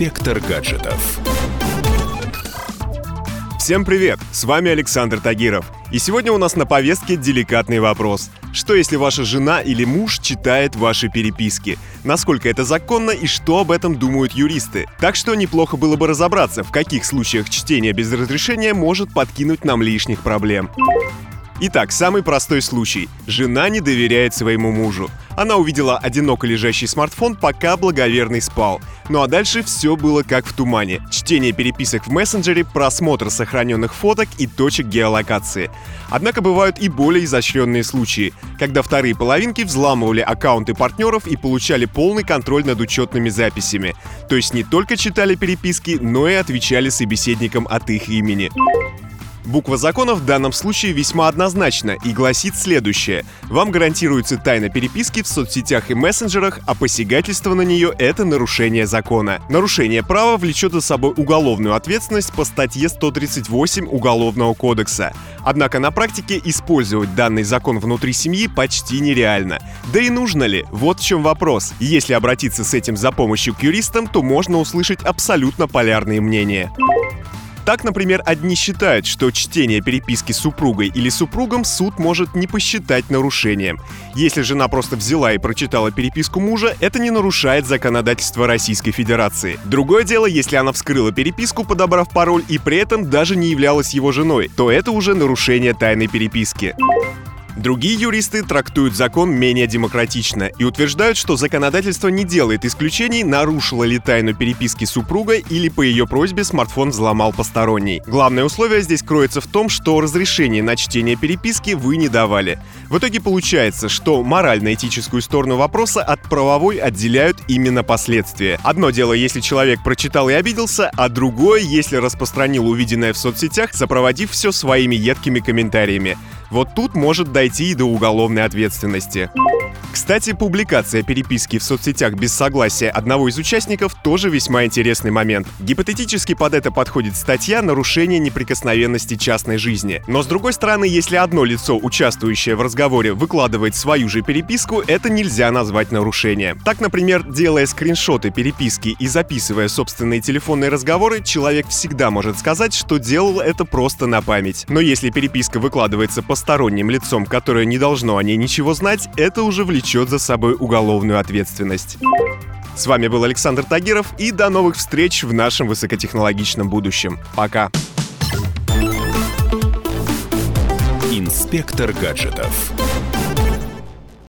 Инспектор гаджетов. Всем привет! С вами Александр Тагиров. И сегодня у нас на повестке деликатный вопрос. Что если ваша жена или муж читает ваши переписки? Насколько это законно и что об этом думают юристы? Так что неплохо было бы разобраться, в каких случаях чтение без разрешения может подкинуть нам лишних проблем. Итак, самый простой случай. Жена не доверяет своему мужу. Она увидела одиноко лежащий смартфон, пока благоверный спал. Ну а дальше все было как в тумане. Чтение переписок в мессенджере, просмотр сохраненных фоток и точек геолокации. Однако бывают и более изощренные случаи, когда вторые половинки взламывали аккаунты партнеров и получали полный контроль над учетными записями. То есть не только читали переписки, но и отвечали собеседникам от их имени. Буква закона в данном случае весьма однозначна и гласит следующее. Вам гарантируется тайна переписки в соцсетях и мессенджерах, а посягательство на нее — это нарушение закона. Нарушение права влечет за собой уголовную ответственность по статье 138 Уголовного кодекса. Однако на практике использовать данный закон внутри семьи почти нереально. Да и нужно ли? Вот в чем вопрос. Если обратиться с этим за помощью к юристам, то можно услышать абсолютно полярные мнения. Так, например, одни считают, что чтение переписки с супругой или супругом суд может не посчитать нарушением. Если жена просто взяла и прочитала переписку мужа, это не нарушает законодательство Российской Федерации. Другое дело, если она вскрыла переписку, подобрав пароль, и при этом даже не являлась его женой, то это уже нарушение тайной переписки. Другие юристы трактуют закон менее демократично и утверждают, что законодательство не делает исключений, нарушило ли тайну переписки супруга или по ее просьбе смартфон взломал посторонний. Главное условие здесь кроется в том, что разрешение на чтение переписки вы не давали. В итоге получается, что морально-этическую сторону вопроса от правовой отделяют именно последствия. Одно дело, если человек прочитал и обиделся, а другое, если распространил увиденное в соцсетях, сопроводив все своими едкими комментариями. Вот тут может дойти и до уголовной ответственности. Кстати, публикация переписки в соцсетях без согласия одного из участников тоже весьма интересный момент. Гипотетически под это подходит статья «Нарушение неприкосновенности частной жизни». Но с другой стороны, если одно лицо, участвующее в разговоре, выкладывает свою же переписку, это нельзя назвать нарушением. Так, например, делая скриншоты переписки и записывая собственные телефонные разговоры, человек всегда может сказать, что делал это просто на память. Но если переписка выкладывается посторонним лицом, которое не должно о ней ничего знать, это уже влияет влечет за собой уголовную ответственность. С вами был Александр Тагиров и до новых встреч в нашем высокотехнологичном будущем. Пока. Инспектор гаджетов.